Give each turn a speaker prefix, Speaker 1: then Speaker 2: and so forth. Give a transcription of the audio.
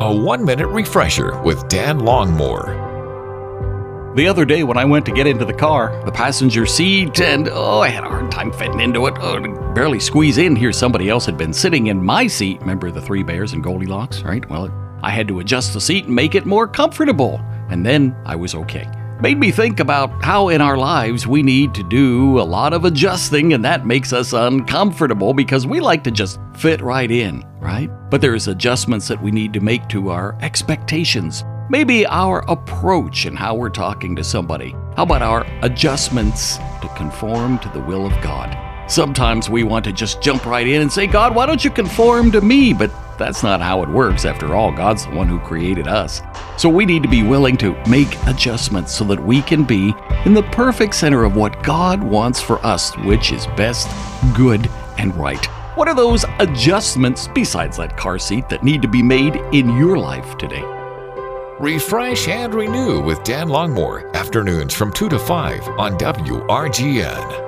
Speaker 1: A one minute refresher with Dan Longmore.
Speaker 2: The other day when I went to get into the car, the passenger seat, and oh, I had a hard time fitting into it. Oh, barely squeeze in here. Somebody else had been sitting in my seat. Remember the three bears and Goldilocks, right? Well, I had to adjust the seat and make it more comfortable. And then I was okay made me think about how in our lives we need to do a lot of adjusting, and that makes us uncomfortable because we like to just fit right in, right? But there's adjustments that we need to make to our expectations. Maybe our approach and how we're talking to somebody. How about our adjustments to conform to the will of God? Sometimes we want to just jump right in and say, God, why don't you conform to me? But that's not how it works. After all, God's the one who created us. So we need to be willing to make adjustments so that we can be in the perfect center of what God wants for us, which is best, good, and right. What are those adjustments besides that car seat that need to be made in your life today?
Speaker 1: Refresh and renew with Dan Longmore, afternoons from 2 to 5 on WRGN.